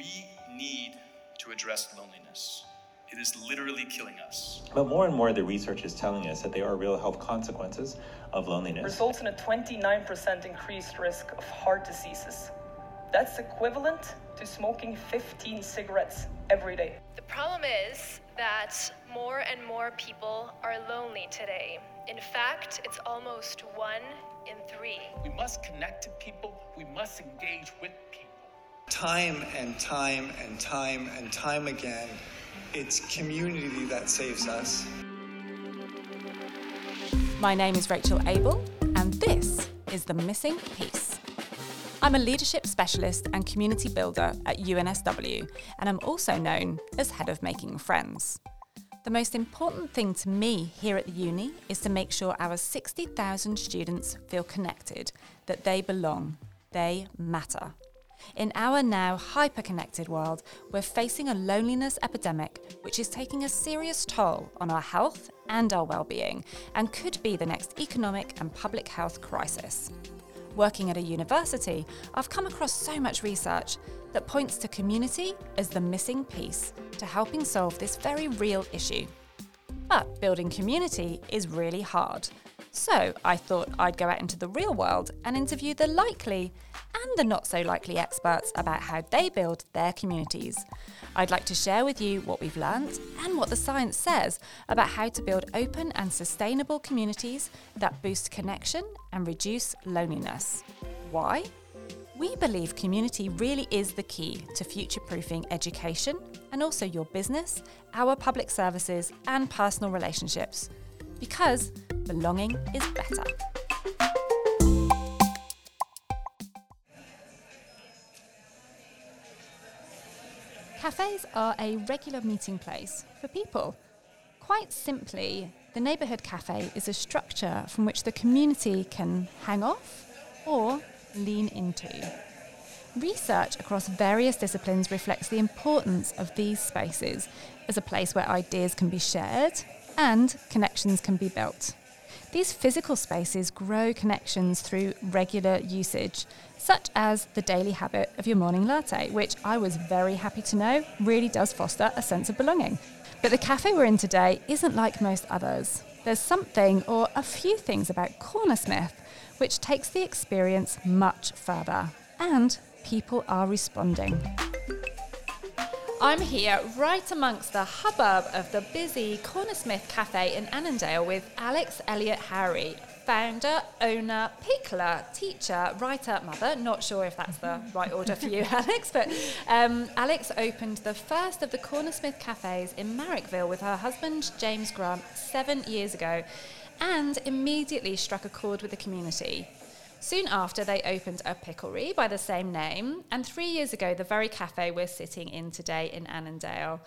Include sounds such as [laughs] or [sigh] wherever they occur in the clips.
We need to address loneliness. It is literally killing us. But more and more, the research is telling us that there are real health consequences of loneliness. Results in a 29% increased risk of heart diseases. That's equivalent to smoking 15 cigarettes every day. The problem is that more and more people are lonely today. In fact, it's almost one in three. We must connect to people, we must engage with people. Time and time and time and time again, it's community that saves us. My name is Rachel Abel, and this is The Missing Piece. I'm a leadership specialist and community builder at UNSW, and I'm also known as Head of Making Friends. The most important thing to me here at the uni is to make sure our 60,000 students feel connected, that they belong, they matter. In our now hyper connected world, we're facing a loneliness epidemic which is taking a serious toll on our health and our well-being and could be the next economic and public health crisis. Working at a university, I've come across so much research that points to community as the missing piece to helping solve this very real issue. But building community is really hard. So I thought I'd go out into the real world and interview the likely and the not so likely experts about how they build their communities. I'd like to share with you what we've learned and what the science says about how to build open and sustainable communities that boost connection and reduce loneliness. Why? We believe community really is the key to future proofing education and also your business, our public services, and personal relationships. Because belonging is better. Cafes are a regular meeting place for people. Quite simply, the neighbourhood cafe is a structure from which the community can hang off or lean into. Research across various disciplines reflects the importance of these spaces as a place where ideas can be shared and connections can be built. These physical spaces grow connections through regular usage, such as the daily habit of your morning latte, which I was very happy to know really does foster a sense of belonging. But the cafe we're in today isn't like most others. There's something or a few things about Cornersmith which takes the experience much further, and people are responding. I'm here right amongst the hubbub of the busy Cornersmith Cafe in Annandale with Alex Elliott-Howery, founder, owner, pickler, teacher, writer, mother. Not sure if that's the [laughs] right order for you, Alex, but um, Alex opened the first of the Cornersmith cafes in Marrickville with her husband, James Grant, seven years ago and immediately struck a chord with the community. Soon after, they opened a picklery by the same name, and three years ago, the very cafe we're sitting in today in Annandale.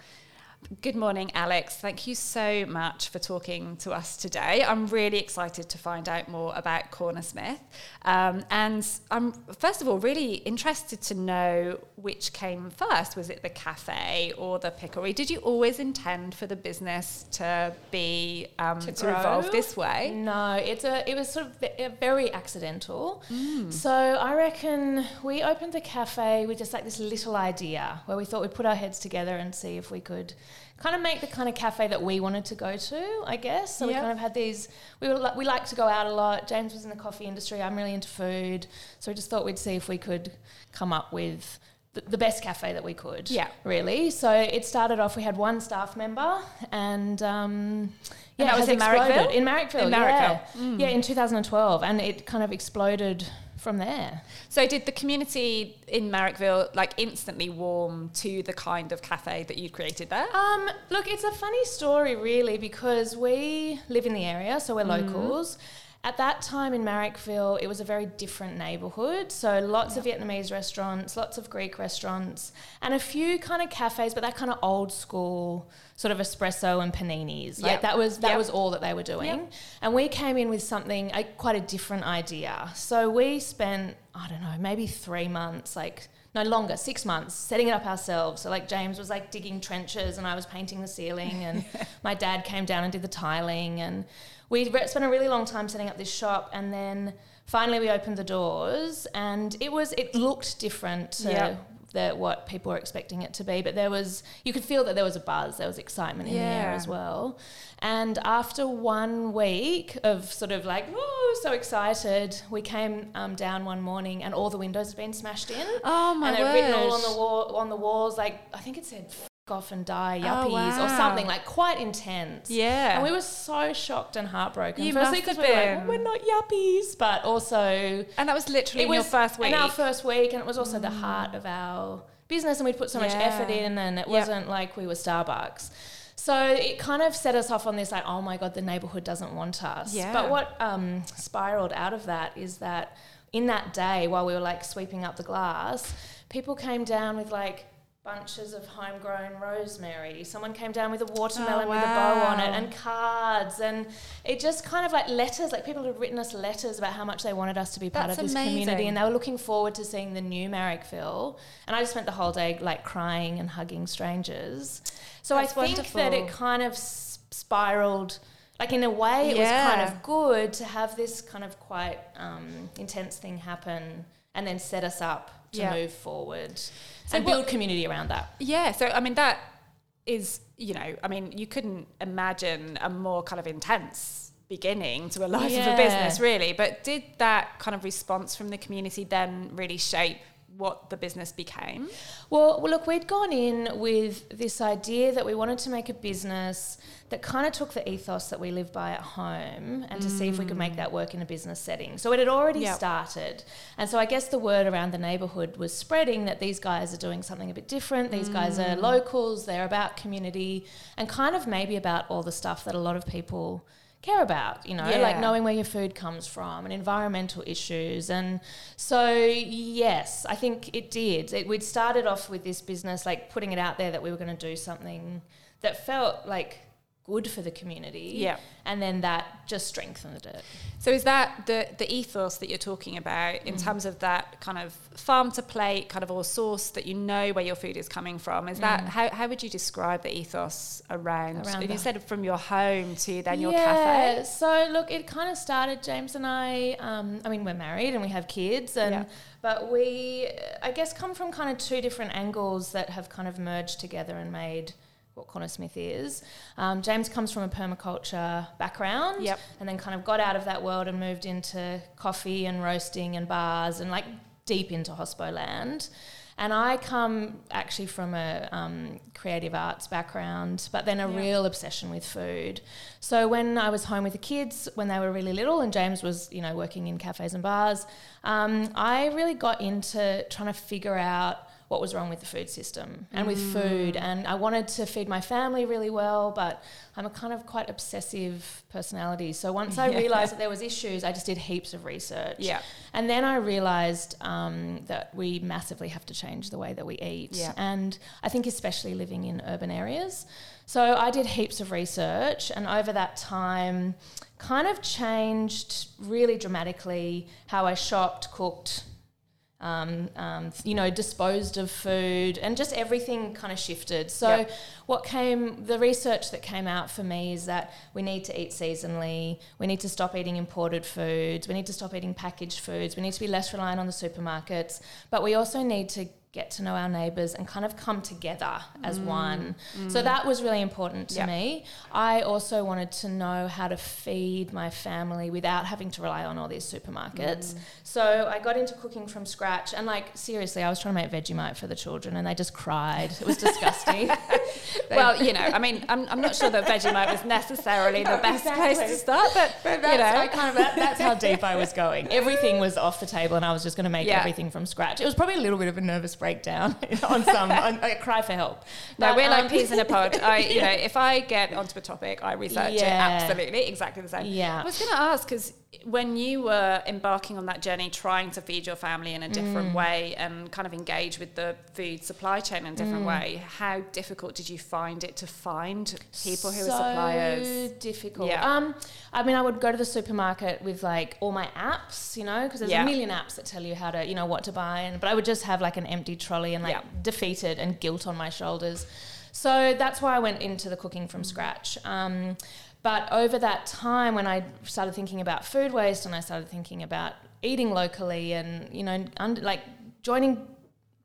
Good morning, Alex. Thank you so much for talking to us today. I'm really excited to find out more about Cornersmith. Um, and I'm, first of all, really interested to know which came first. Was it the cafe or the picklery? Did you always intend for the business to be um, to, to evolve this way? No, it's a it was sort of very accidental. Mm. So I reckon we opened the cafe with just like this little idea where we thought we'd put our heads together and see if we could kind of make the kind of cafe that we wanted to go to, I guess. So yep. we kind of had these. We were we like to go out a lot. James was in the coffee industry. I'm really into food, so we just thought we'd see if we could come up with the, best cafe that we could. Yeah, really. So it started off. We had one staff member, and. Um, yeah, and that was in Marrickville. In Marrickville, in Marrickville. Yeah. Mm. yeah, in 2012, and it kind of exploded from there. So did the community in Marrickville like instantly warm to the kind of cafe that you'd created there? Um, look, it's a funny story really because we live in the area, so we're mm. locals. At that time in Marrickville, it was a very different neighborhood. So lots of Vietnamese restaurants, lots of Greek restaurants, and a few kind of cafes, but that kind of old school sort of espresso and paninis. Like yep. that was that yep. was all that they were doing. And we came in with something a, quite a different idea. So we spent I don't know maybe three months like no longer, six months, setting it up ourselves. So like James was like digging trenches and I was painting the ceiling and [laughs] my dad came down and did the tiling and we spent a really long time setting up this shop and then finally we opened the doors and it was it looked different to the, what people were expecting it to be. But there was, you could feel that there was a buzz, there was excitement in the air as well. And after one week of sort of like, whoa, so excited, we came um, down one morning and all the windows had been smashed in. Oh my and it written all on the wall on the walls, like I think it said "F off and die yuppies" wow. or something like quite intense. Yeah. and we were so shocked and heartbroken. You Firstly, because we were like, well, we're not yuppies, but also And that was literally in your first week. in our first week, and it was also the heart of our business, and we'd put so much effort in, and it Yep. wasn't like we were Starbucks. So it kind of set us off on this like, oh my god, the neighborhood doesn't want us. Yeah. But what um, spiraled out of that is that in that day, while we were like sweeping up the glass, people came down with like bunches of homegrown rosemary. Someone came down with a watermelon Oh, with a bow on it and cards and it just kind of like letters like people had written us letters about how much they wanted us to be part That's of this community and they were looking forward to seeing the new Marrickville and I just spent the whole day like crying and hugging strangers. So That's I think that it kind of s- spiraled like in a way it was kind of good to have this kind of quite um, intense thing happen and then set us up to Yeah. move forward So and what- build community around that. Yeah, so I mean that is, you know, I mean you couldn't imagine a more kind of intense beginning to a life of a business really, but did that kind of response from the community then really shape what the business became? Well, well, look, we'd gone in with this idea that we wanted to make a business that kind of took the ethos that we live by at home and to see if we could make that work in a business setting. So it had already Yep. started. And so I guess the word around the neighborhood was spreading that these guys are doing something a bit different. These guys are mm. locals, they're about community and kind of maybe about all the stuff that a lot of people care about, you know, Yeah. like knowing where your food comes from and environmental issues. And so, yes, I think it did. It, we'd started off with this business, like putting it out there that we were going to do something that felt like good for the community. Yeah. And then that just strengthened it. So is that the the ethos that you're talking about in Mm. terms of that kind of farm to plate kind of all source that you know where your food is coming from? Is that how, how would you describe the ethos around, Mm. Around you said from your home to then your yeah, cafe? So look, it kind of started. James and I. Um, I mean, we're married and we have kids, and Yeah. but we, I guess, come from kind of two different angles that have kind of merged together and made what Cornersmith is. Um, James comes from a permaculture background, Yep. and then kind of got out of that world and moved into coffee and roasting and bars and like deep into hospo land. And I come actually from a um, creative arts background, but then a real obsession with food. So when I was home with the kids, when they were really little, and James was, you know, working in cafes and bars, um, I really got into trying to figure out what was wrong with the food system and with food. And I wanted to feed my family really well, but I'm a kind of quite obsessive personality. So once I [laughs] Yeah. realized that there was issues, I just did heaps of research. Yeah. And then I realized um, that we massively have to change the way that we eat. Yeah. And I think especially living in urban areas. So I did heaps of research and over that time kind of changed really dramatically how I shopped, cooked, um, um, you know, disposed of food, and just everything kind of shifted. So, Yep. what came, the research that came out for me is that we need to eat seasonally, we need to stop eating imported foods, we need to stop eating packaged foods, we need to be less reliant on the supermarkets, but we also need to get to know our neighbours and kind of come together as mm. one. Mm. So that was really important to Yep. me. I also wanted to know how to feed my family without having to rely on all these supermarkets. Mm. So I got into cooking from scratch and like seriously, I was trying to make Vegemite for the children and they just cried. It was disgusting. [laughs] well, you know, I mean, I'm, I'm not sure that Vegemite was necessarily the best place to start, but, But you that's, know. I kind of, that, that's how deep I was going. [laughs] Everything was off the table, and I was just going to make Yeah. everything from scratch. It was probably a little bit of a nervous breakdown [laughs] on some. [laughs] on, I cry for help. No, But, we're like um, peas in a pod. [laughs] I, you know, if I get onto a topic, I research it absolutely exactly the same. Yeah. I was going to ask because when you were embarking on that journey, trying to feed your family in a different Mm. way and kind of engage with the food supply chain in a different Mm. way, how difficult did you find it to find people who so are suppliers? difficult. Yeah. Um, I mean, I would go to the supermarket with like all my apps, you know, because there's Yeah. a million apps that tell you how to, you know, what to buy, and but I would just have like an empty trolley and like Yeah. defeated and guilt on my shoulders. So that's why I went into the cooking from scratch. Um, but over that time, when I started thinking about food waste and I started thinking about eating locally and you know, under, like joining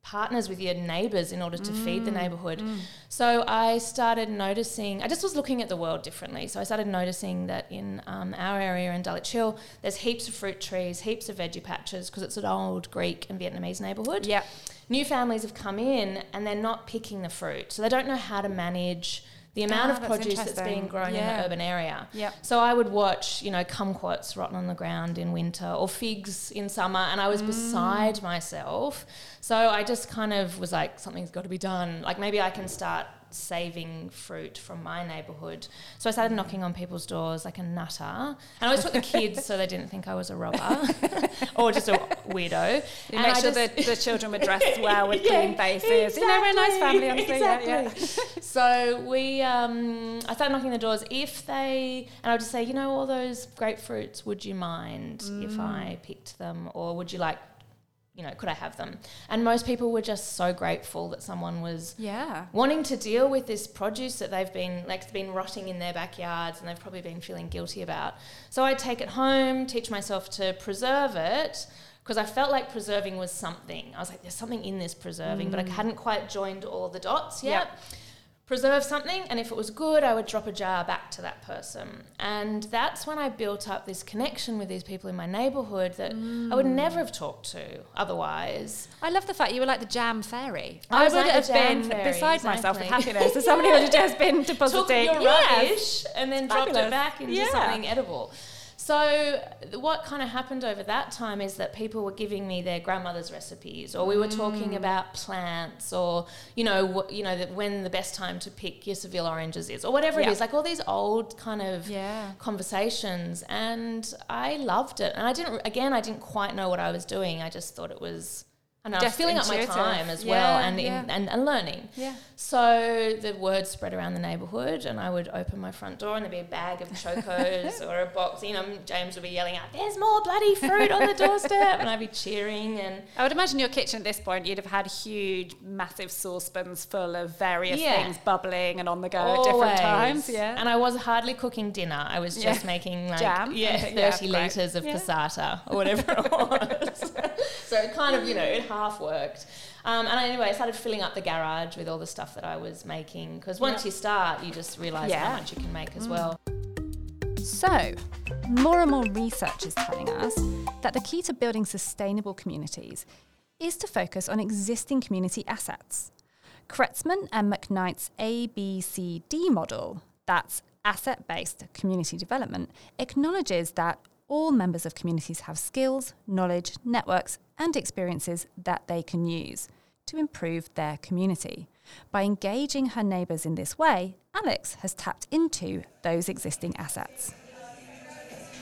partners with your neighbors in order to feed Mm, the neighborhood. So I started noticing, I just was looking at the world differently. So I started noticing that in um, our area in Dulwich Hill, there's heaps of fruit trees, heaps of veggie patches because it's an old Greek and Vietnamese neighborhood. Yep. New families have come in and they're not picking the fruit. So they don't know how to manage the amount Ah, of produce that's being interesting. grown in Yeah. the urban area. Yep. So I would watch, you know, kumquats rotten on the ground in winter or figs in summer, and I was Mm. beside myself. So I just kind of was like, something's got to be done. Like maybe I can start saving fruit from my neighbourhood. So I started knocking on people's doors like a nutter, and I always took the kids so they didn't think I was a robber [laughs] or just a weirdo. You And make I sure just- the, children were dressed [laughs] well with Yeah, clean faces. You know, we're a nice family, honestly. Yeah, yeah. Exactly. [laughs] so we, um, I started knocking the doors. If they, and I would just say, you know, all those grapefruits, would you mind if Mm. I picked them, or would you like, you know, could I have them? And most people were just so grateful that someone was Yeah. wanting to deal with this produce that they've been like been rotting in their backyards and they've probably been feeling guilty about. So I'd take it home, teach myself to preserve it because I felt like preserving was something. I was like, there's something in this preserving, but I mm. hadn't quite joined all the dots yet. Preserve something, and if it was good, I would drop a jar back to that person. And that's when I built up this connection with these people in my neighborhood that I would mm. never have talked to otherwise. I love the fact you were like the jam fairy. I I, would like have been fairy, beside myself with exactly. happiness as somebody who had just been [laughs] took depositing. your Yes. rubbish and then dropped Fabulous. it back into Yeah. something edible. So what kind of happened over that time is that people were giving me their grandmother's recipes, or we were talking Mm. about plants, or you know, wh- you know that when the best time to pick your Seville oranges is, or whatever Yeah. it is, like all these old kind of Yeah. conversations, and I loved it. And I didn't, again, I didn't quite know what I was doing. I just thought it was. Know, I was filling up my time as well, Yeah, and, in, and and learning. Yeah. So the word spread around the neighbourhood, and I would open my front door, and there'd be a bag of chocos [laughs] or a box. You know, James would be yelling out, "There's more bloody fruit on the doorstep!" and I'd be cheering. And I would imagine your kitchen at this point, you'd have had huge, massive saucepans full of various Yeah. things bubbling and on the go at different times. Yeah. And I was hardly cooking dinner. I was just Yeah. making like Jam? yeah, [laughs] Yeah, thirty great. litres of Yeah. passata or whatever it was. [laughs] so it kind of you know it half worked. Um, and anyway, I started filling up the garage with all the stuff that I was making because once you start, you just realise Yeah. how much you can make as well. So, more and more research is telling us that the key to building sustainable communities is to focus on existing community assets. Kretzmann and McKnight's ABCD model, that's asset based community development, acknowledges that all members of communities have skills, knowledge, networks, and experiences that they can use to improve their community. By engaging her neighbours in this way, Alex has tapped into those existing assets.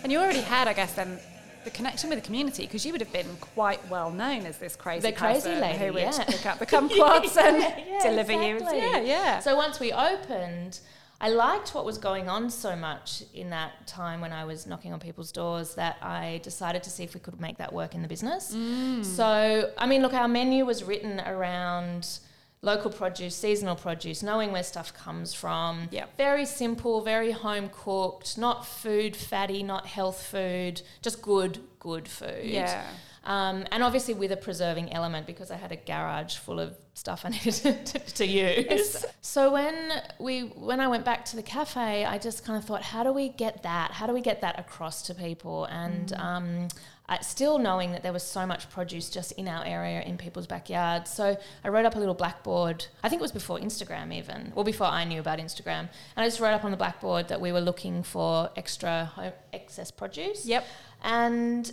And you already had, I guess, then the connection with the community because you would have been quite well known as this crazy The crazy lady, who would yeah. pick up the [laughs] kumquats and Yeah, deliver exactly. you. Yeah, yeah. So once we opened, I liked what was going on so much in that time when I was knocking on people's doors that I decided to see if we could make that work in the business. Mm. So, I mean, look, our menu was written around local produce, seasonal produce, knowing where stuff comes from. Yep. Very simple, very home cooked, not food fatty, not health food, just good, good food. Yeah. Um, and obviously with a preserving element because I had a garage full of stuff I [laughs] needed to, to use. So when we when I went back to the cafe, I just kind of thought, how do we get that? How do we get that across to people? And um, I, still knowing that there was so much produce just in our area in people's backyards. So I wrote up a little blackboard. I think it was before Instagram even, or before I knew about Instagram. And I just wrote up on the blackboard that we were looking for extra home, excess produce. Yep. And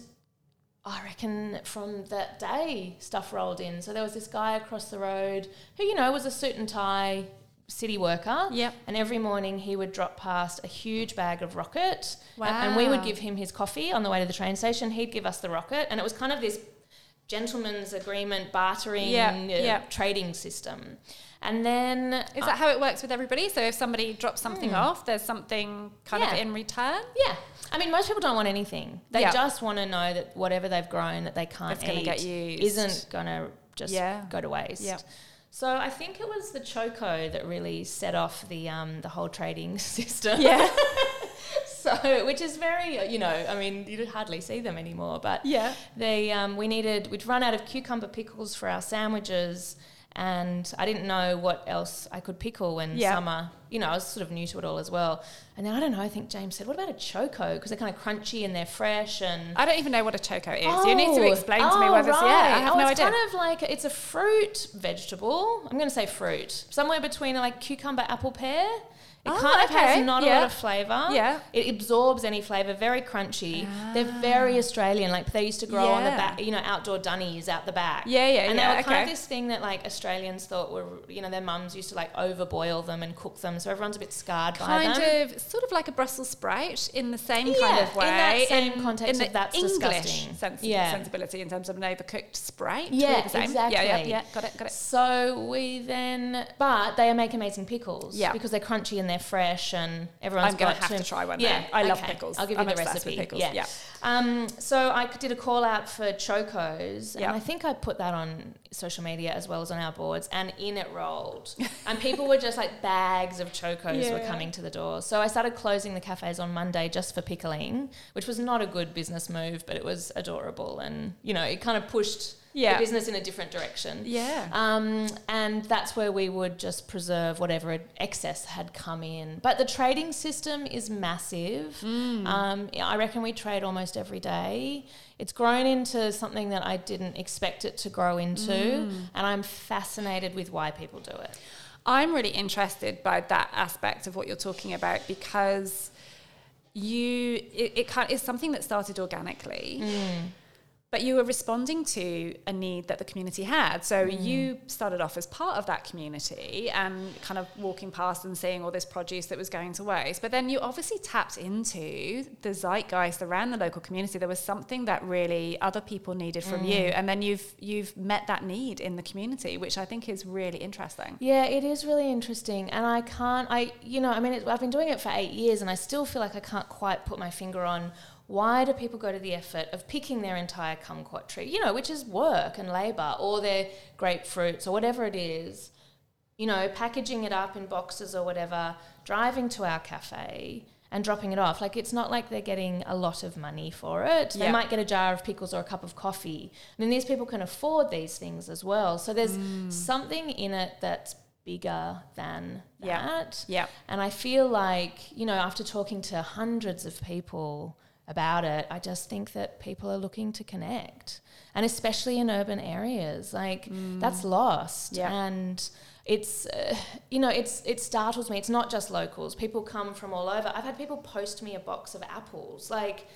I reckon from that day, stuff rolled in. So there was this guy across the road who, you know, was a suit and tie city worker. Yep. And every morning he would drop past a huge bag of rocket. a- And, we would give him his coffee on the way to the train station. He'd give us the rocket. And it was kind of this gentleman's agreement, bartering, Yeah, uh, yeah. trading system. And then. Is that how it works with everybody? So if somebody drops something off, there's something kind of Hmm. In return? Yeah. I mean, most people don't want anything. They Yeah. just want to know that whatever they've grown that they can't It's eat get used. isn't going to just Yeah. go to waste. Yeah. So I think it was the choco that really set off the um, the whole trading [laughs] system. Yeah. [laughs] so which is very you know I mean you hardly see them anymore. But Yeah. they um, we needed we'd run out of cucumber pickles for our sandwiches. And I didn't know what else I could pickle when Yeah. summer, you know, I was sort of new to it all as well. And then I don't know, I think James said, what about a choco? Because they're kind of crunchy and they're fresh and I don't even know what a choco is. you need to oh. explain to me oh, what this. Yeah, I have oh, no it's idea. kind of like it's a fruit vegetable. I'm going to say fruit, somewhere between like cucumber, apple, pear. It Oh, kind of okay, has not a lot of flavour. Yeah. it absorbs any flavour. Very crunchy. They're very Australian. Like they used to grow on the Ah. Back, you know, outdoor dunnies out the back. Yeah, yeah, And yeah, they were kind of this thing that like Australians thought were, you know, their mums used to like overboil them and cook them, so everyone's a bit scarred by them. kind of sort of like a Brussels sprout in the same Yeah, kind of way. in that same context in of that's English disgusting. sens- Yeah. sensibility in terms of an overcooked sprout. Yeah, exactly. Yeah, yeah, yeah. Got it, got it. So we then, but they make amazing pickles. Yeah. because they're crunchy and they're fresh, and everyone's I'm gonna got have to try one now. I love pickles. I'll give I'm you the obsessed with recipe. pickles, Yeah. yeah. Um, so I did a call out for chocos, Yeah. and I think I put that on social media as well as on our boards, and in it rolled, [laughs] and people were just like bags of chocos were coming to the door. So I started closing the cafes on Monday just for pickling, which was not a good business move, but it was adorable, and you know it kind of pushed. Yeah. The business in a different direction. Yeah. Um, and that's where we would just preserve whatever excess had come in. But the trading system is massive. Mm. Um, I reckon we trade almost every day. It's grown into something that I didn't expect it to grow into. Mm. And I'm fascinated with why people do it. I'm really interested by that aspect of what you're talking about because you it, it kind is something that started organically. But you were responding to a need that the community had. So mm. you started off as part of that community and kind of walking past and seeing all this produce that was going to waste. But then you obviously tapped into the zeitgeist around the local community. There was something that really other people needed from you. Mm. And then you've you've met that need in the community, which I think is really interesting. Yeah, it is really interesting, and I can't. I you know, I mean, it, I've been doing it for eight years, and I still feel like I can't quite put my finger on why do people go to the effort of picking their entire kumquat tree, you know, which is work and labour, or their grapefruits or whatever it is, you know, packaging it up in boxes or whatever, driving to our cafe. And dropping it off. Like, it's not like they're getting a lot of money for it. They might get a jar of pickles or a cup of coffee. And then these people can afford these things as well. So there's mm. something in it that's bigger than Yeah. that. Yeah. And I feel like, you know, after talking to hundreds of people about it, I just think that people are looking to connect. And especially in urban areas, like that's lost. Yeah. And it's uh, you know it's it startles me it's not just locals people come from all over i've had people post me a box of apples like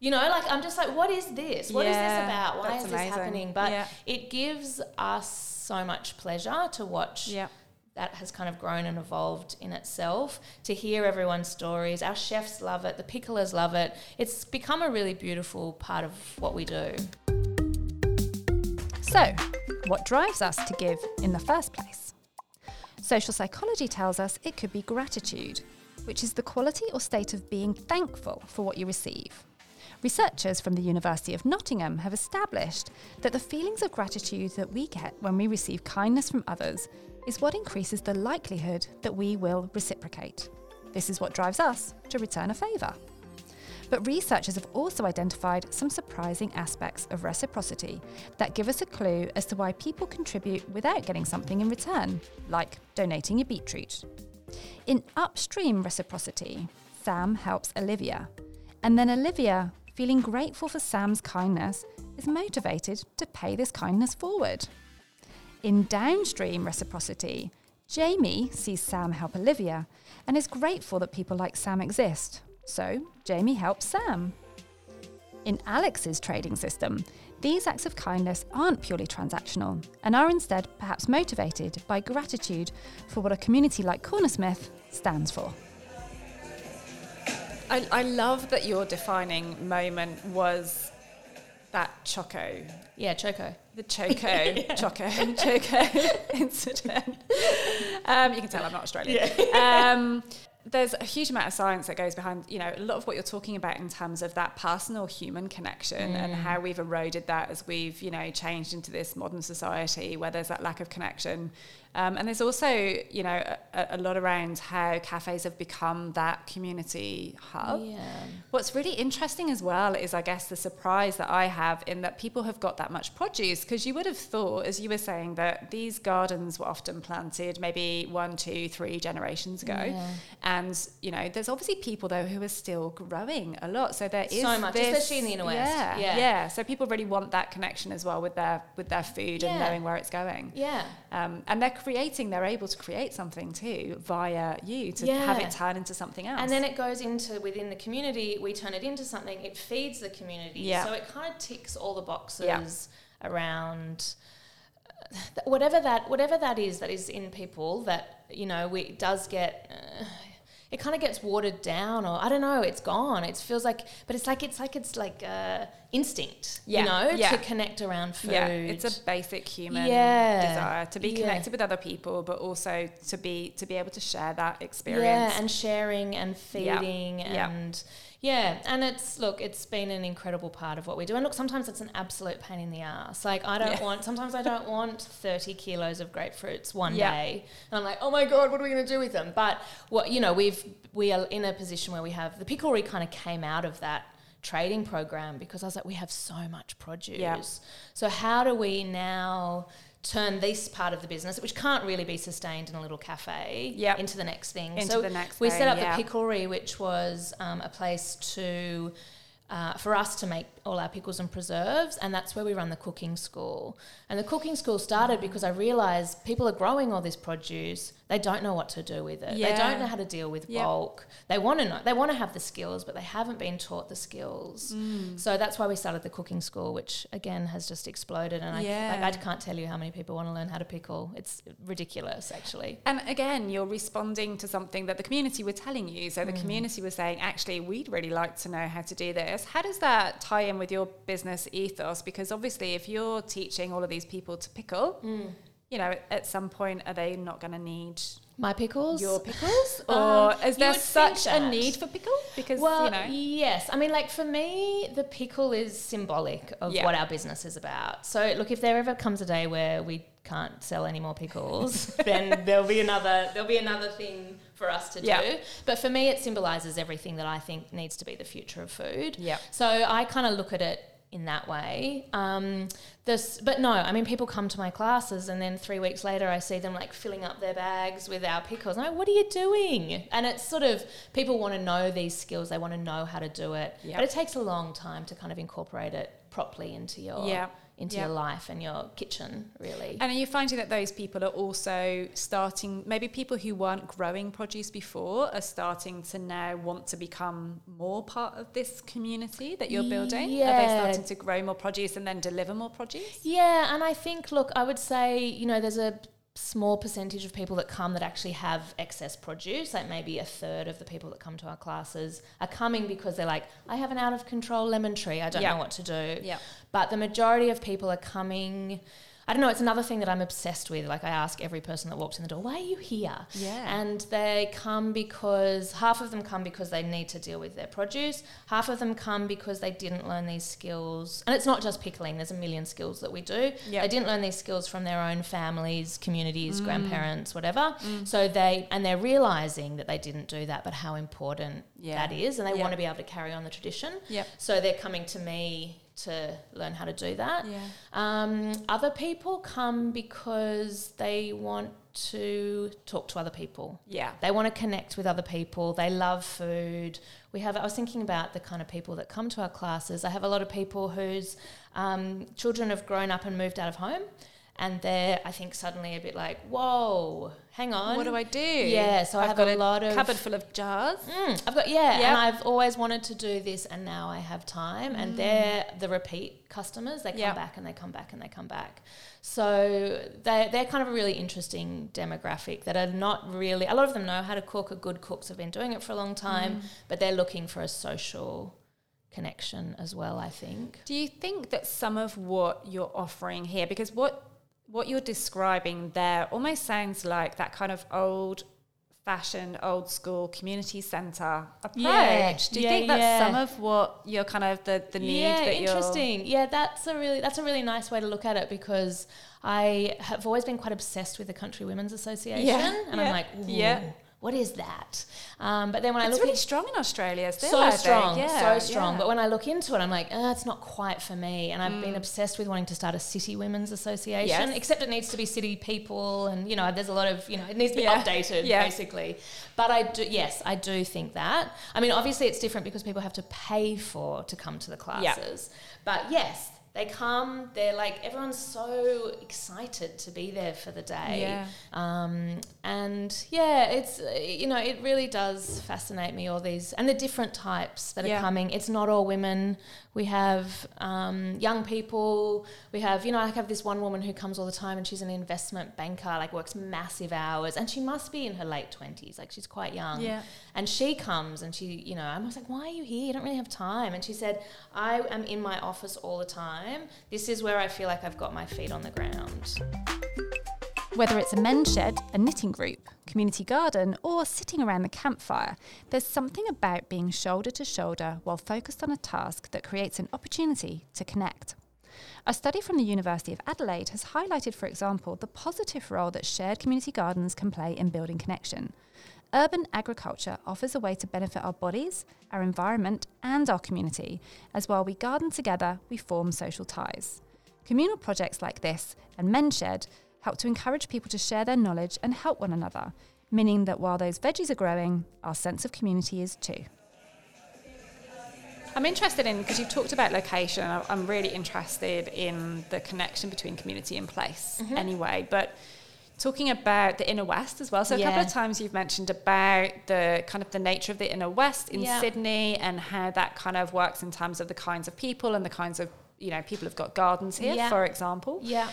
you know like i'm just like what is this What is Yeah, this about why is amazing. this happening but Yeah. it gives us so much pleasure to watch Yeah. That has kind of grown and evolved in itself to hear everyone's stories our chefs love it the picklers love it it's become a really beautiful part of what we do So, what drives us to give in the first place? Social psychology tells us it could be gratitude, which is the quality or state of being thankful for what you receive. Researchers from the University of Nottingham have established that the feelings of gratitude that we get when we receive kindness from others is what increases the likelihood that we will reciprocate. This is what drives us to return a favour. But researchers have also identified some surprising aspects of reciprocity that give us a clue as to why people contribute without getting something in return, like donating a beetroot. In upstream reciprocity, Sam helps Olivia, and then Olivia, feeling grateful for Sam's kindness, is motivated to pay this kindness forward. In downstream reciprocity, Jamie sees Sam help Olivia and is grateful that people like Sam exist. So, Jamie helps Sam. In Alex's trading system, these acts of kindness aren't purely transactional and are instead perhaps motivated by gratitude for what a community like Cornersmith stands for. I, I love that your defining moment was that choco. Yeah choco. The Choco, [laughs] Choco, [laughs] Choco [laughs] incident. Um, you can tell I'm not Australian. Um, there's a huge amount of science that goes behind, you know, a lot of what you're talking about in terms of that personal human connection and how we've eroded that as we've, you know, changed into this modern society where there's that lack of connection. Um, and there's also, you know, a, a lot around how cafes have become that community hub. Yeah. What's really interesting as well is, I guess, the surprise that I have in that people have got that much produce because you would have thought, as you were saying, that these gardens were often planted maybe one, two, three generations ago. Yeah. And, you know, there's obviously people, though, who are still growing a lot. So there is So much, this- especially in the inner west. Yeah, Yeah. yeah. So people really want that connection as well with their with their food and knowing where it's going. Yeah. Um, and they're creating, they're able to create something too via you to have it turn into something else. And then it goes into within the community, we turn it into something, it feeds the community. Yeah. So it kind of ticks all the boxes Yeah. around uh, whatever that whatever that is that is in people that you know we it does get uh, it kind of gets watered down or I don't know it's gone. It feels like but it's like it's like it's like uh, instinct Yeah, you know yeah. to connect around food Yeah, it's a basic human Yeah, desire to be connected with other people, but also to be to be able to share that experience. Yeah, and sharing and feeding and yeah, and it's look, it's been an incredible part of what we do. And look, sometimes it's an absolute pain in the ass. Like I don't Yeah. want sometimes I don't want thirty kilos of grapefruits one Yeah. day. And I'm like, oh my god, what are we gonna do with them? But what you know, we've we are in a position where we have the picklery kind of came out of that trading program because I was like, we have so much produce. Yeah. So how do we now turn this part of the business, which can't really be sustained in a little cafe, Yep. into the next thing? Into so the next we thing, set up yeah. the picklery, which was um, a place to. Uh, for us to make all our pickles and preserves, and that's where we run the cooking school. And the cooking school started because I realised people are growing all this produce, they don't know what to do with it. They don't know how to deal with Yep. bulk. They want to know, they want to have the skills, but they haven't been taught the skills. Mm. So that's why we started the cooking school, which again has just exploded. And I, like, I can't tell you how many people want to learn how to pickle. It's ridiculous, actually. And again, you're responding to something that the community were telling you. So Mm. the community was saying, actually, we'd really like to know how to do this. How does that tie in with your business ethos? Because obviously, if you're teaching all of these people to pickle, Mm. You know, at some point, are they not going to need My pickles? your [laughs] pickles? Or Um, is there such a need for pickle? Because, well, you know. yes. I mean, like for me, the pickle is symbolic of Yeah. what our business is about. So, look, if there ever comes a day where we can't sell any more pickles, [laughs] then there'll be another there'll be another thing for us to do. But for me, it symbolizes everything that I think needs to be the future of food. Yeah. So I kind of look at it in that way. Um, this, but no, I mean, people come to my classes, and then three weeks later, I see them like filling up their bags with our pickles. I'm like, what are you doing? And it's sort of people want to know these skills. They want to know how to do it, Yeah. but it takes a long time to kind of incorporate it properly into your Yeah. Into Yeah. your life and your kitchen, really. And are you finding that those people are also starting, maybe people who weren't growing produce before are starting to now want to become more part of this community that you're building? Are they Yeah. starting to grow more produce and then deliver more produce? Yeah, and I think, look, I would say, you know, there's a small percentage of people that come that actually have excess produce. Like maybe a third of the people that come to our classes are coming because they're like, I have an out of control lemon tree. I don't Yeah. know what to do. Yeah. But the majority of people are coming. I don't know. It's another thing that I'm obsessed with. Like I ask every person that walks in the door, "Why are you here?" Yeah. And they come because half of them come because they need to deal with their produce. Half of them come because they didn't learn these skills. And it's not just pickling. There's a million skills that we do. Yeah. They didn't learn these skills from their own families, communities, Mm. grandparents, whatever. So they and they're realizing that they didn't do that, but how important Yeah. that is, and they Yeah. want to be able to carry on the tradition. Yep. So they're coming to me to learn how to do that. Yeah. Um, other people come because they want to talk to other people. Yeah. They want to connect with other people. They love food. We have. I was thinking about the kind of people that come to our classes. I have a lot of people whose um, children have grown up and moved out of home, and they're I think suddenly a bit like, whoa, hang on, What do I do? Yeah, so I I've got a lot of cupboard full of jars. Mm, I've got yeah, Yep. and I've always wanted to do this, and now I have time. And they're the repeat customers. They come Mm. Yep. back and they come back and they come back. So they they're kind of a really interesting demographic that are not really. A lot of them know how to cook. Are good cooks. Have been doing it for a long time, Mm. but they're looking for a social connection as well. I think. Do you think that some of what you're offering here, because what what you're describing there almost sounds like that kind of old fashioned, old school community centre approach. Yeah, Do you yeah, think that's yeah. some of what you're kind of the, the need yeah, that you're interesting. Yeah, that's a really that's a really nice way to look at it because I have always been quite obsessed with the Country Women's Association, Yeah, and I'm like, yeah. What is that? Um, but then when I It's look really at strong in Australia still. so I think. strong, Yeah, so strong. yeah. But when I look into it, I'm like, oh, it's not quite for me. And I've Mm. been obsessed with wanting to start a city women's association. Yes. Except it needs to be city people, and you know, there's a lot of you know, it needs to be Yeah. updated Yeah. basically. But I do, yes, I do think that. I mean, obviously, it's different because people have to pay for to come to the classes. But yes. They come, they're like, everyone's so excited to be there for the day. Yeah. Um, and yeah, it's, you know, it really does fascinate me, all these, and the different types that Yeah. are coming. It's not all women. We have um, young people. We have, you know, I have this one woman who comes all the time and she's an investment banker, like works massive hours, and she must be in her late 20s, like she's quite young. Yeah. And she comes and she, you know, I was like, why are you here? You don't really have time. And she said, I am in my office all the time. This is where I feel like I've got my feet on the ground. Whether it's a men's shed, a knitting group, community garden, or sitting around the campfire, there's something about being shoulder to shoulder while focused on a task that creates an opportunity to connect. A study from the University of Adelaide has highlighted, for example, the positive role that shared community gardens can play in building connection. Urban agriculture offers a way to benefit our bodies, our environment, and our community, as while we garden together, we form social ties. Communal projects like this and Men's Shed help to encourage people to share their knowledge and help one another, meaning that while those veggies are growing, our sense of community is too. I'm interested in because you've talked about location. I'm really interested in the connection between community and place, Mm-hmm. anyway. But talking about the inner west as well. So a couple of times you've mentioned about the kind of the nature of the inner west in Yeah. Sydney and how that kind of works in terms of the kinds of people and the kinds of you know people have got gardens here, Yeah. for example. Yeah.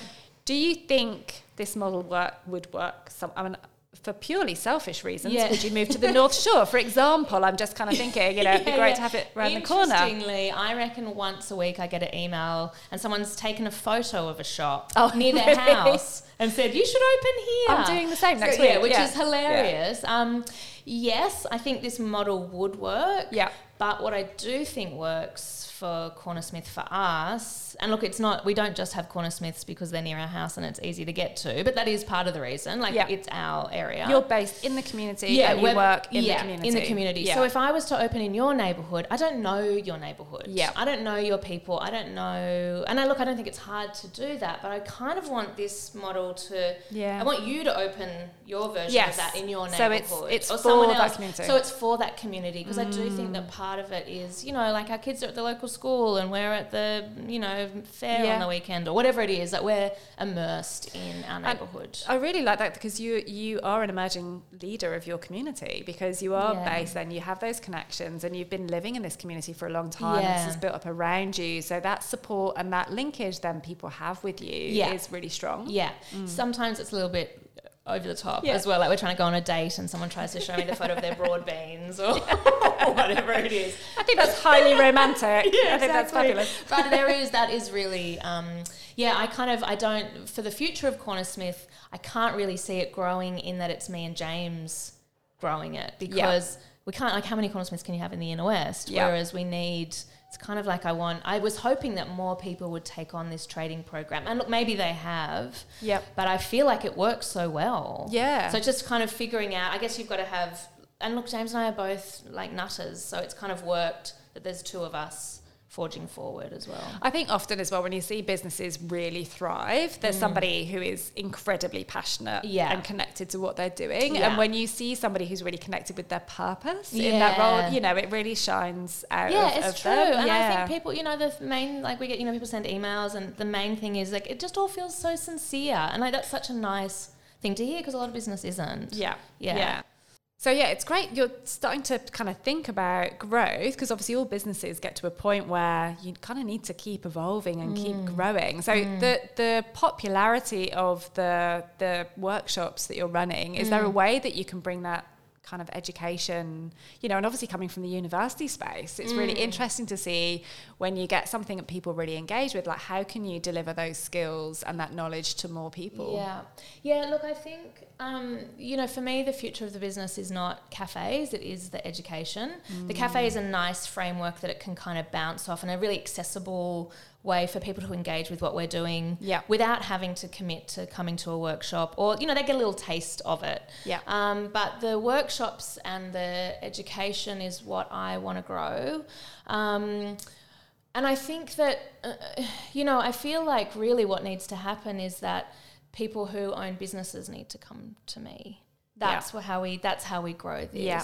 Do you think this model work would work? Some, I mean, for purely selfish reasons, Yeah. would you move to the North [laughs] Shore, for example? I'm just kind of thinking, you know, it'd be Yeah, great yeah. to have it around the corner. Interestingly, I reckon once a week I get an email and someone's taken a photo of a shop Oh, [laughs] near their really? house and said, "You should open here." I'm doing the same next Yeah, week, which is hilarious. Um, yes, I think this model would work. Yeah. But what I do think works for Cornersmith for us, and look, it's not we don't just have Cornersmiths because they're near our house and it's easy to get to, but that is part of the reason. Like Yeah. it's our area. You're based in the community and you work in yeah, the community. In the community. Yeah. So if I was to open in your neighbourhood, I don't know your neighbourhood. Yeah. I don't know your people. I don't know. And I look, I don't think it's hard to do that, but I kind of want this model to. Yeah. I want you to open your version Yes. of that in your neighborhood. So it's- it's or for someone that else. community. Mm. So it's for that community because I do think that part of it is, you know, like our kids are at the local school and we're at the, you know, fair Yeah. on the weekend or whatever it is that we're immersed in our neighbourhood. I really like that because you you are an emerging leader of your community because you are Yeah. based and you have those connections and you've been living in this community for a long time. Yeah. This is built up around you, so that support and that linkage then people have with you is really strong. Yeah. Mm. Sometimes it's a little bit over the top. Yeah. as well. Like we're trying to go on a date and someone tries to show me the photo of their [laughs] broad beans or [laughs] [laughs] whatever it is. I think that's highly romantic. Yeah, I think that's exactly. fabulous. But there is that is really um, yeah. I kind of I don't for the future of Cornersmith. I can't really see it growing in that it's me and James growing it because we can't like how many Cornersmiths can you have in the inner west? Yeah. Whereas we need. It's kind of like I want. I was hoping that more people would take on this trading program, and look, maybe they have. Yeah. But I feel like it works so well. Yeah. So just kind of figuring out. I guess you've got to have. And look, James and I are both like nutters, so it's kind of worked that there's two of us forging forward as well. I think often as well when you see businesses really thrive, there's somebody who is incredibly passionate Mm. Yeah. and connected to what they're doing. Yeah. And when you see somebody who's really connected with their purpose in that role, you know, it really shines out Yeah, of, it's of true. them. And I think people, you know, the main, like we get, you know, people send emails and the main thing is like, it just all feels so sincere. And like, that's such a nice thing to hear because a lot of business isn't. Yeah. Yeah. Yeah. So yeah, it's great. You're starting to kind of think about growth because obviously all businesses get to a point where you kind of need to keep evolving and keep Mm. growing. So the the popularity of the the workshops that you're running, is Mm. there a way that you can bring that kind of education, you know, and obviously coming from the university space, it's really Mm. interesting to see when you get something that people really engage with, like how can you deliver those skills and that knowledge to more people? Yeah, yeah. Look, I think um, you know, for me, the future of the business is not cafes; it is the education. The cafe is a nice framework that it can kind of bounce off, and a really accessible way for people to engage with what we're doing Yeah. without having to commit to coming to a workshop or you know they get a little taste of it Yeah. um, but the workshops and the education is what I want to grow. Um, and I think that, uh, you know, I feel like really what needs to happen is that people who own businesses need to come to me. That's wha- how we. That's how we grow this. Yeah.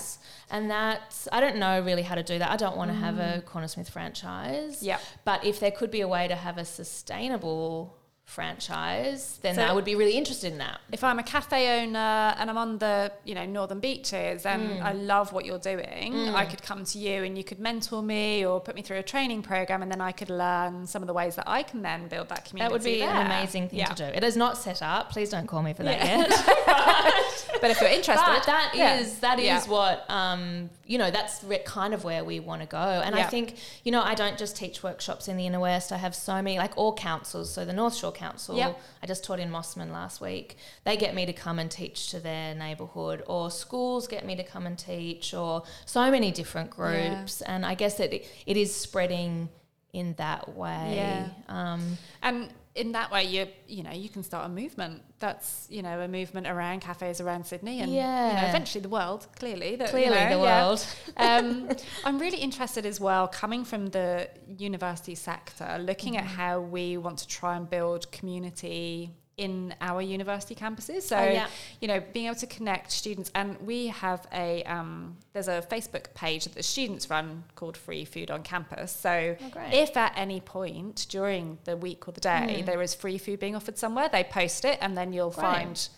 And that's. I don't know really how to do that. I don't want to have a mm. Cornersmith franchise. Yeah. But if there could be a way to have a sustainable franchise, then So- I would be really interested in that. if I'm a cafe owner and I'm on the you know northern beaches and Mm. I love what you're doing, I could come to you and you could mentor me or put me through a training program, and then I could learn some of the ways that I can then build that community. That would be an amazing thing Yeah. to do. It is not set up. Please don't call me for that Yeah. yet. [laughs] But if you're interested, but that is yeah. that is what um, you know. That's re- kind of where we want to go. And I think you know, I don't just teach workshops in the inner west. I have so many, like all councils. So the North Shore Council, Yep. I just taught in Mosman last week. They get me to come and teach to their neighbourhood, or schools get me to come and teach, or so many different groups. And I guess that it, it is spreading in that way. Yeah. Um, And in that way, you you know you can start a movement. That's you know a movement around cafes around Sydney and you know, Yeah. eventually the world. Clearly, that, you Clearly know, the yeah. world. [laughs] um, I'm really interested as well, coming from the university sector, looking Mm-hmm. at how we want to try and build community in our university campuses. So, Oh, yeah. you know, being able to connect students, and we have a um, there's a Facebook page that the students run called Free Food on Campus. So, Oh, if at any point during the week or the day there is free food being offered somewhere, they post it, and then you'll Mm. Great. find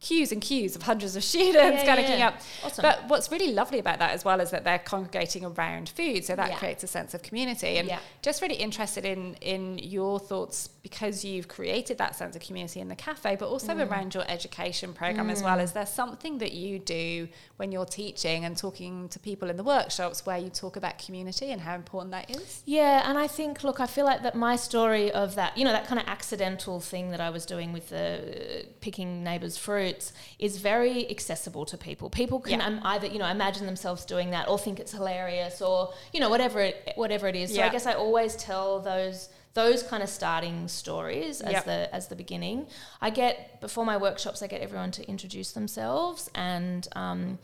queues and queues of hundreds of students Yeah, kind of queuing yeah. up. Awesome. But what's really lovely about that as well is that they're congregating around food, so that Yeah. creates a sense of community. And just really interested in in your thoughts because you've created that sense of community in the cafe, but also Mm. around your education program as well. Is there something that you do when you're teaching and talking to people in the workshops where you talk about community and how important that is? Yeah, and I think, look, I feel like that my story of that, you know, that kind of accidental thing that I was doing with the uh, picking neighbours' is very accessible to people. People can Yeah. um, either, you know, imagine themselves doing that or think it's hilarious or, you know, whatever it, whatever it is. So I guess I always tell those those kind of starting stories as Yep. the as the beginning. I get before my workshops, I get everyone to introduce themselves and. Um,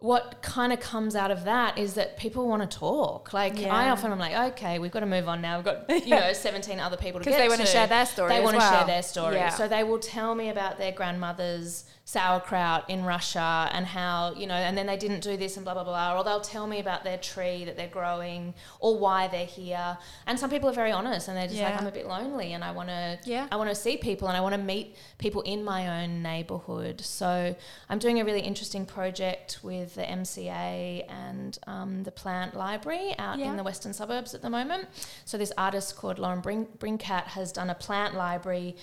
what kind of comes out of that is that people want to talk. Like I often I'm like, okay, we've got to move on now. We've got [laughs] you know 17 other people to get they wanna share their story They want to well. share their story. Yeah. So they will tell me about their grandmother's sauerkraut in Russia and how you know, and then they didn't do this and blah blah blah. Or they'll tell me about their tree that they're growing or why they're here. And some people are very honest and they're just like, I'm a bit lonely and I want to Yeah. I want to see people and I want to meet people in my own neighbourhood. So I'm doing a really interesting project with the MCA and um, the Plant Library out Yeah. in the western suburbs at the moment. So this artist called Lauren Brin- Brincat has done a plant library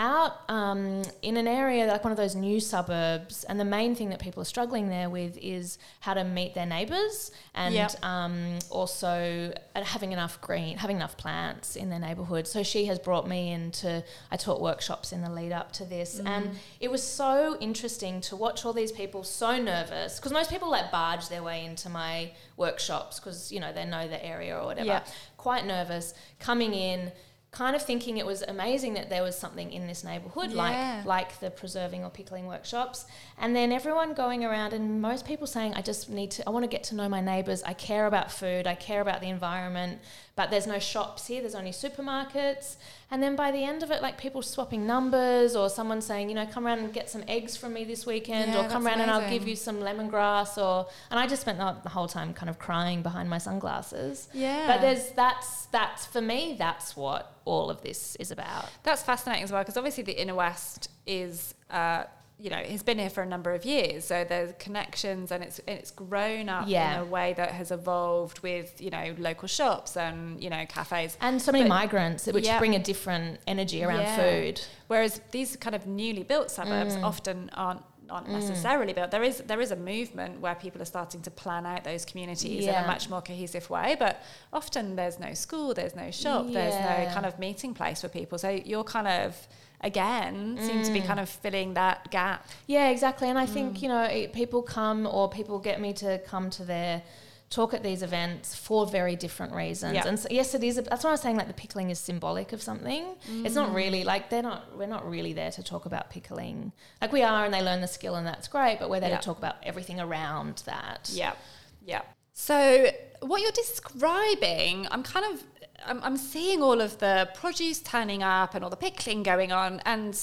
out um, in an area like one of those new suburbs and the main thing that people are struggling there with is how to meet their neighbours and Yep. um, also uh, having enough green having enough plants in their neighbourhood so she has brought me into i taught workshops in the lead up to this and it was so interesting to watch all these people so nervous because most people like barge their way into my workshops because you know they know the area or whatever Yeah. quite nervous coming in kind of thinking it was amazing that there was something in this neighborhood Yeah. like like the preserving or pickling workshops. And then everyone going around and most people saying I just need to I want to get to know my neighbors. I care about food. I care about the environment but there's no shops here there's only supermarkets. And then by the end of it like people swapping numbers or someone saying you know come around and get some eggs from me this weekend Yeah, or come around and I'll give you some lemongrass or and I just spent the, the whole time kind of crying behind my sunglasses. Yeah. but there's that's that's for me that's what all of this is about. That's fascinating as well because obviously the inner west is, uh, you know, has been here for a number of years. So there's connections and it's it's grown up Yeah. in a way that has evolved with you know local shops and you know cafes. and so many But- migrants which Yeah. bring a different energy around Yeah. food Whereas these kind of newly built suburbs Mm. often aren't aren't Mm. necessarily, but there is there is a movement where people are starting to plan out those communities in a much more cohesive way. But often there's no school, there's no shop, there's no kind of meeting place for people. So you're kind of again seem to be Mm. kind of filling that gap. Yeah, exactly. And I Mm. think, you know, it, people come or people get me to come to their talk at these events for very different reasons. Yeah. And so, yes, it is. A, that's why I was saying like the pickling is symbolic of something. It's Mm. not really like they're not, we're not really there to talk about pickling. Like we are and they learn the skill and that's great, but we're there Yeah. to talk about everything around that. Yeah, yeah. So what you're describing, I'm kind of, I'm, I'm seeing all of the produce turning up and all the pickling going on, and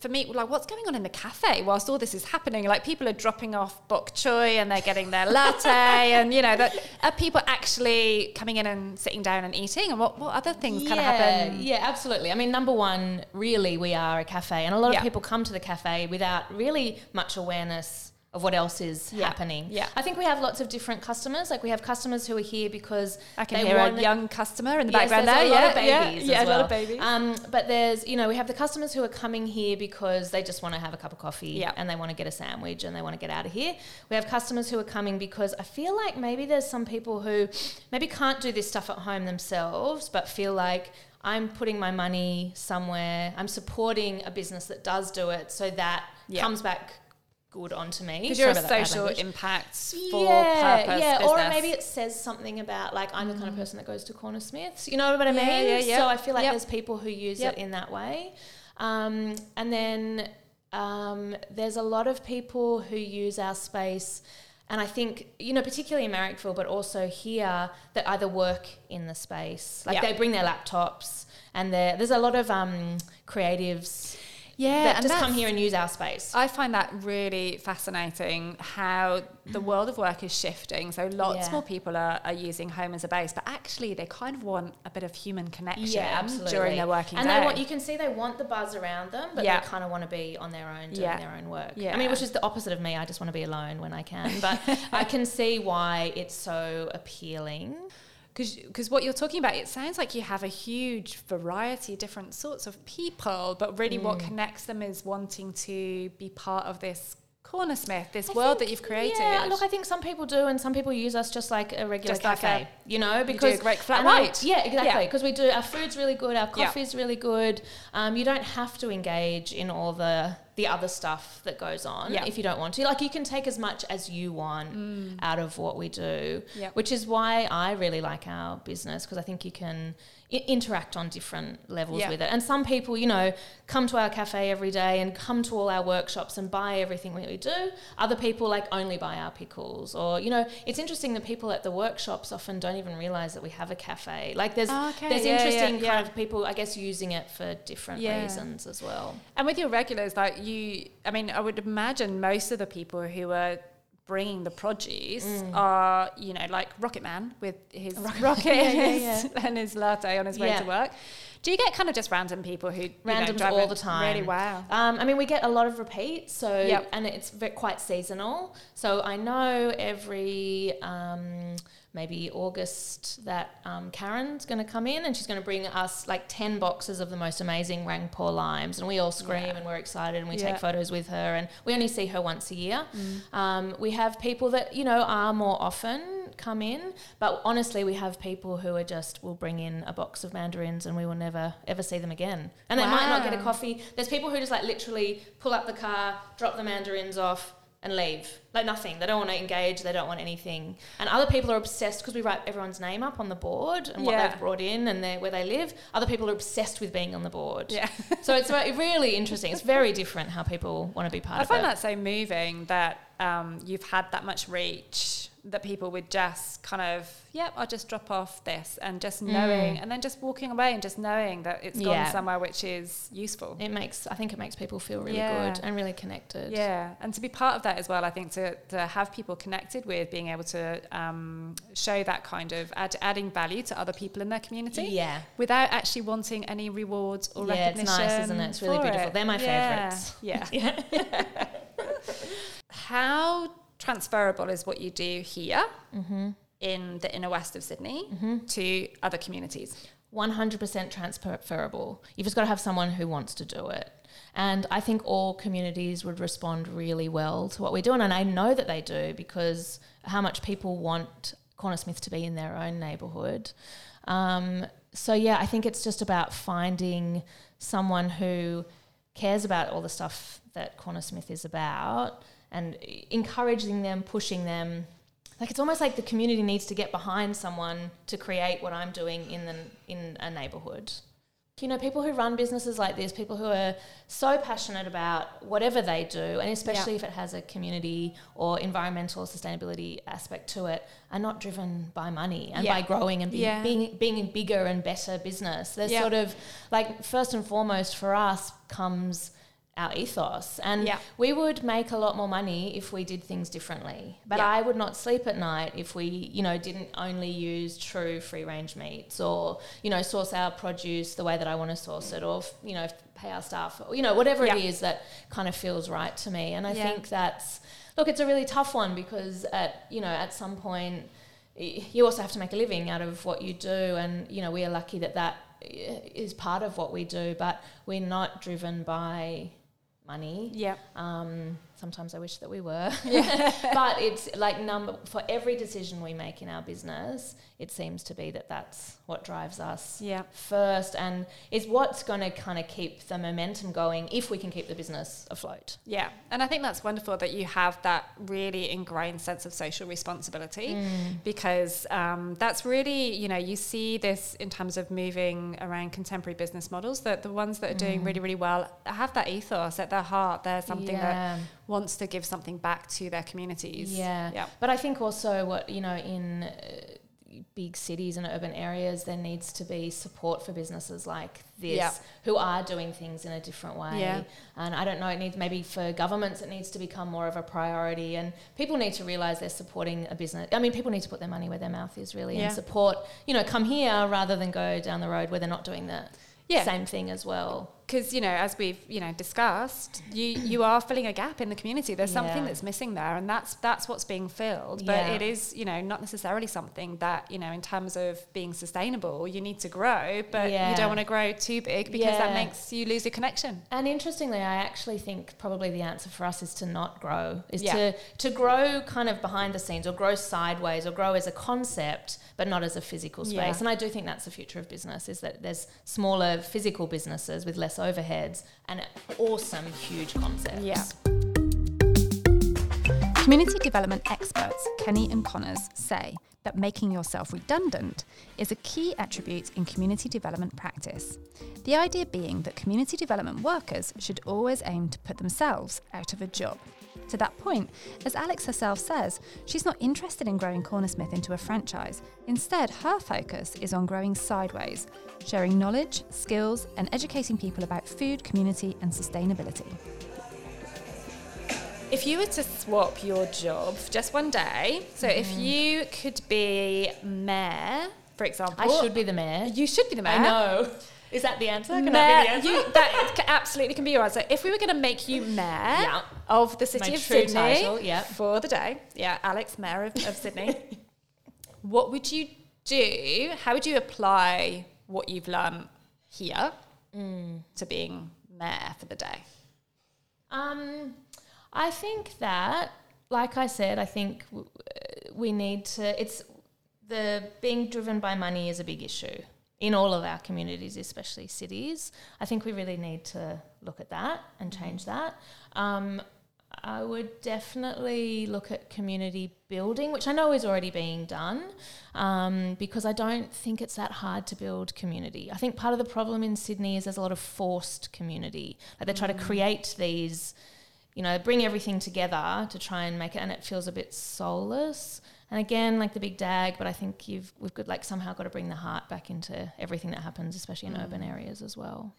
for me, like, what's going on in the cafe whilst all this is happening? Like, people are dropping off bok choy and they're getting their latte, [laughs] and you know, that are people actually coming in and sitting down and eating? And what, what other things kind of happen? Yeah, absolutely. I mean, number one, really, we are a cafe, and a lot Yeah. of people come to the cafe without really much awareness of what else is Yeah. happening. Yeah. I think we have lots of different customers. Like we have customers who are here because I can they hear want a young customer in the Yes, background there. a lot yeah, yeah, babies yeah, as a lot of babies. Um, but there's, you know, we have the customers who are coming here because they just want to have a cup of coffee Yeah. and they want to get a sandwich and they want to get out of here. We have customers who are coming because I feel like maybe there's some people who maybe can't do this stuff at home themselves, but feel like I'm putting my money somewhere. I'm supporting a business that does do it, so that Yeah. comes back good onto me. Because you're a Sorry about that bad social impact for yeah, purpose yeah, business. or maybe it says something about like I'm the kind of person that goes to Cornersmiths. You know what I mean? yeah, yeah. So I feel like Yep. there's people who use Yep. it in that way, um, and then um, there's a lot of people who use our space. And I think, you know, particularly in Marrickville, but also here, that either work in the space. Like Yeah. they bring their laptops, and there's a lot of um, creatives yeah, that just come here and use our space. I find that really fascinating how the world of work is shifting. So lots Yeah. more people are, are using home as a base, but actually they kind of want a bit of human connection Yeah, absolutely. during their working and day. they want you can see they want the buzz around them, but Yeah. they kind of want to be on their own doing Yeah. their own work. Yeah. I mean, which is the opposite of me. I just want to be alone when I can, but [laughs] I can see why it's so appealing. Because what you're talking about, it sounds like you have a huge variety, different sorts of people, but really what Mm. connects them is wanting to be part of this Cornersmith, this I world think- that you've created. Yeah, look, I think some people do, and some people use us just like a regular Just like cafe. a- you know, because great flat white. yeah, exactly. Yeah. Because we do our food's really good, our Yeah. coffee's really good. Um, you don't have to engage in all the the other stuff that goes on Yeah. if you don't want to. Like you can take as much as you want mm. out of what we do, Yep. which is why I really like our business because I think you can I- interact on different levels Yeah. with it. And some people, you know, come to our cafe every day and come to all our workshops and buy everything that we do. Other people like only buy our pickles, or you know, it's interesting that people at the workshops often don't even realize that we have a cafe. Like there's Oh, okay. there's Yeah, interesting yeah. kind of people, I guess, using it for different reasons as well. And with your regulars, like you, I mean, I would imagine most of the people who are bringing the produce Mm. are, you know, like Rocket Man with his rocket, [laughs] Yeah, and, yeah, his, [laughs] and his latte on his way Yeah. to work. Do you get kind of just random people who you know, drive all the time. Really, wow. Um, I mean, we get a lot of repeats, so Yep. and it's quite seasonal. So I know every um, maybe August that um, Karen's going to come in and she's going to bring us like ten boxes of the most amazing Rangpur limes, and we all scream Yeah. and we're excited and we Yeah. take photos with her, and we only see her once a year. Mm. Um, we have people that you know are more often come in, but honestly, we have people who are just will bring in a box of mandarins and we will never ever see them again, and they might not get a coffee. There's people who just like literally pull up the car, drop the mandarins off. And leave like nothing. They don't want to engage. They don't want anything. And other people are obsessed because we write everyone's name up on the board and what they've brought in and where they live. Other people are obsessed with being on the board. Yeah. [laughs] so it's really interesting. It's very different how people want to be part I of it. I find that so moving that um, you've had that much reach that people would just kind of, yep, I'll just drop off this and just knowing, and then just walking away and just knowing that it's gone Mm. Yeah. somewhere which is useful. It makes I think it makes people feel really Yeah. good and really connected. Yeah, and to be part of that as well, I think to, to have people connected with being able to um, show that kind of add, adding value to other people in their community. Yeah. Without actually wanting any rewards or Yeah, it's recognition. nice, isn't it? It's really beautiful. it. They're my Yeah, favourites. [laughs] Yeah. [laughs] How transferable is what you do here Mm-hmm. in the inner west of Sydney to other communities? 100% transferable. You've just got to have someone who wants to do it. And I think all communities would respond really well to what we're doing. And I know that they do because how much people want Cornersmith to be in their own neighbourhood. Um, so, yeah, I think it's just about finding someone who cares about all the stuff that Cornersmith is about and encouraging them, pushing them. Like it's almost like the community needs to get behind someone to create what I'm doing in the, in a neighbourhood. You know, people who run businesses like this, people who are so passionate about whatever they do, and especially Yeah. if it has a community or environmental sustainability aspect to it, are not driven by money and Yeah. by growing and be, Yeah. being being a bigger and better business. Yeah. sort of like first and foremost for us comes our ethos, and Yeah. we would make a lot more money if we did things differently. But Yeah. I would not sleep at night if we, you know, didn't only use true free range meats or, you know, source our produce the way that I want to source it or, you know, pay our staff, or, you know, whatever it Yeah. is that kind of feels right to me. And I think that's, look, it's a really tough one because at, you know, at some point, you also have to make a living out of what you do. And, you know, we are lucky that that eh, is part of what we do, but we're not driven by money. Yeah. Um, sometimes I wish that we were. [laughs] but it's like number for every decision we make in our business, it seems to be that that's what drives us Yeah. first and is what's going to kind of keep the momentum going if we can keep the business afloat. Yeah, and I think that's wonderful that you have that really ingrained sense of social responsibility Mm. because um, that's really, you know, you see this in terms of moving around contemporary business models that the ones that are doing really, really well have that ethos at their heart. They're something Mm. Yeah. that wants to give something back to their communities. Yeah. Yeah. But I think also what, you know, in uh, big cities and urban areas, there needs to be support for businesses like this Yeah. who are doing things in a different way. Yeah. And I don't know, it needs maybe for governments, it needs to become more of a priority. And people need to realize they're supporting a business. I mean, people need to put their money where their mouth is really and support, you know, come here rather than go down the road where they're not doing the Yeah. same thing as well. Because you know as we've you know discussed you you are filling a gap in the community there's something that's missing there and that's that's what's being filled but Yeah. it is you know not necessarily something that you know in terms of being sustainable you need to grow but you don't want to grow too big because that makes you lose your connection And interestingly, I actually think probably the answer for us is to not grow, is Yeah. to to grow kind of behind the scenes or grow sideways or grow as a concept, but not as a physical space. Yeah. And I do think that's the future of business: is that there's smaller physical businesses with less overheads and awesome, huge concepts. Yeah. Community development experts Kenny and Connors say that making yourself redundant is a key attribute in community development practice. The idea being that community development workers should always aim to put themselves out of a job. To that point, as Alex herself says, she's not interested in growing Cornersmith into a franchise. Instead, her focus is on growing sideways, sharing knowledge, skills, and educating people about food, community, and sustainability. if you were to swap your job for just one day so if mm-hmm. you could be mayor for example I should be the mayor. you should be the mayor I know. Is that the answer? Can Mayor, that be the answer? you, that absolutely can be your answer. If we were going to make you mayor Yeah. of the city My of true Sydney title, yeah. for the day, yeah, Alex, mayor of, of Sydney, [laughs] what would you do? How would you apply what you've learned here Mm. to being mayor for the day? Um, I think that, like I said, I think w- we need to. It's the being driven by money is a big issue in all of our communities, especially cities. I think we really need to look at that and change that. Um, I would definitely look at community building, which I know is already being done, um, because I don't think it's that hard to build community. I think part of the problem in Sydney is there's a lot of forced community. Like they try to create these, you know, bring everything together to try and make it, and it feels a bit soulless. And again, like the big dag, but I think you've we've got like somehow got to bring the heart back into everything that happens, especially in urban areas as well.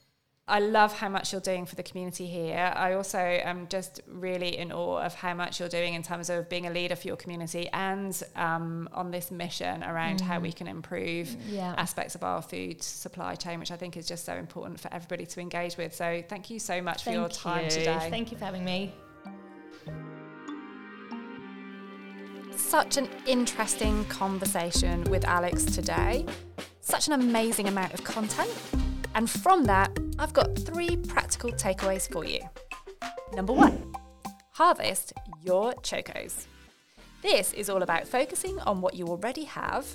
I love how much you're doing for the community here. I also am just really in awe of how much you're doing in terms of being a leader for your community and um, on this mission around how we can improve Yeah. aspects of our food supply chain, which I think is just so important for everybody to engage with. So thank you so much for your Thank time you. today. Thank you for having me. Such an interesting conversation with Alex today. Such an amazing amount of content. And from that, I've got three practical takeaways for you. Number one, harvest your chokos. This is all about focusing on what you already have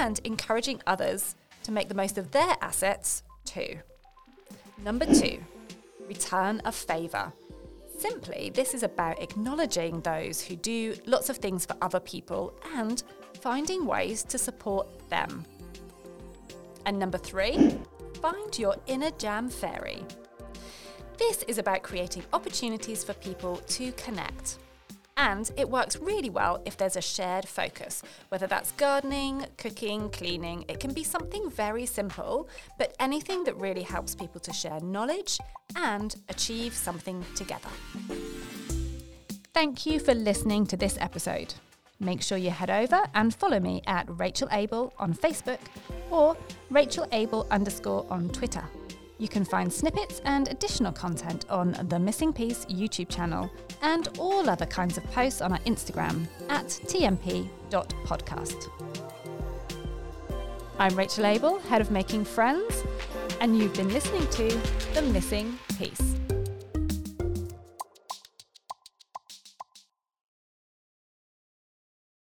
and encouraging others to make the most of their assets too. Number two, return a favour. Simply, this is about acknowledging those who do lots of things for other people and finding ways to support them. And number three, find your inner jam fairy. This is about creating opportunities for people to connect. And it works really well if there's a shared focus, whether that's gardening, cooking, cleaning. It can be something very simple, but anything that really helps people to share knowledge and achieve something together. Thank you for listening to this episode. Make sure you head over and follow me at Rachel Abel on Facebook or Rachel Abel underscore on Twitter. You can find snippets and additional content on the Missing Piece YouTube channel and all other kinds of posts on our Instagram at tmp.podcast. I'm Rachel Abel, head of Making Friends, and you've been listening to The Missing Piece.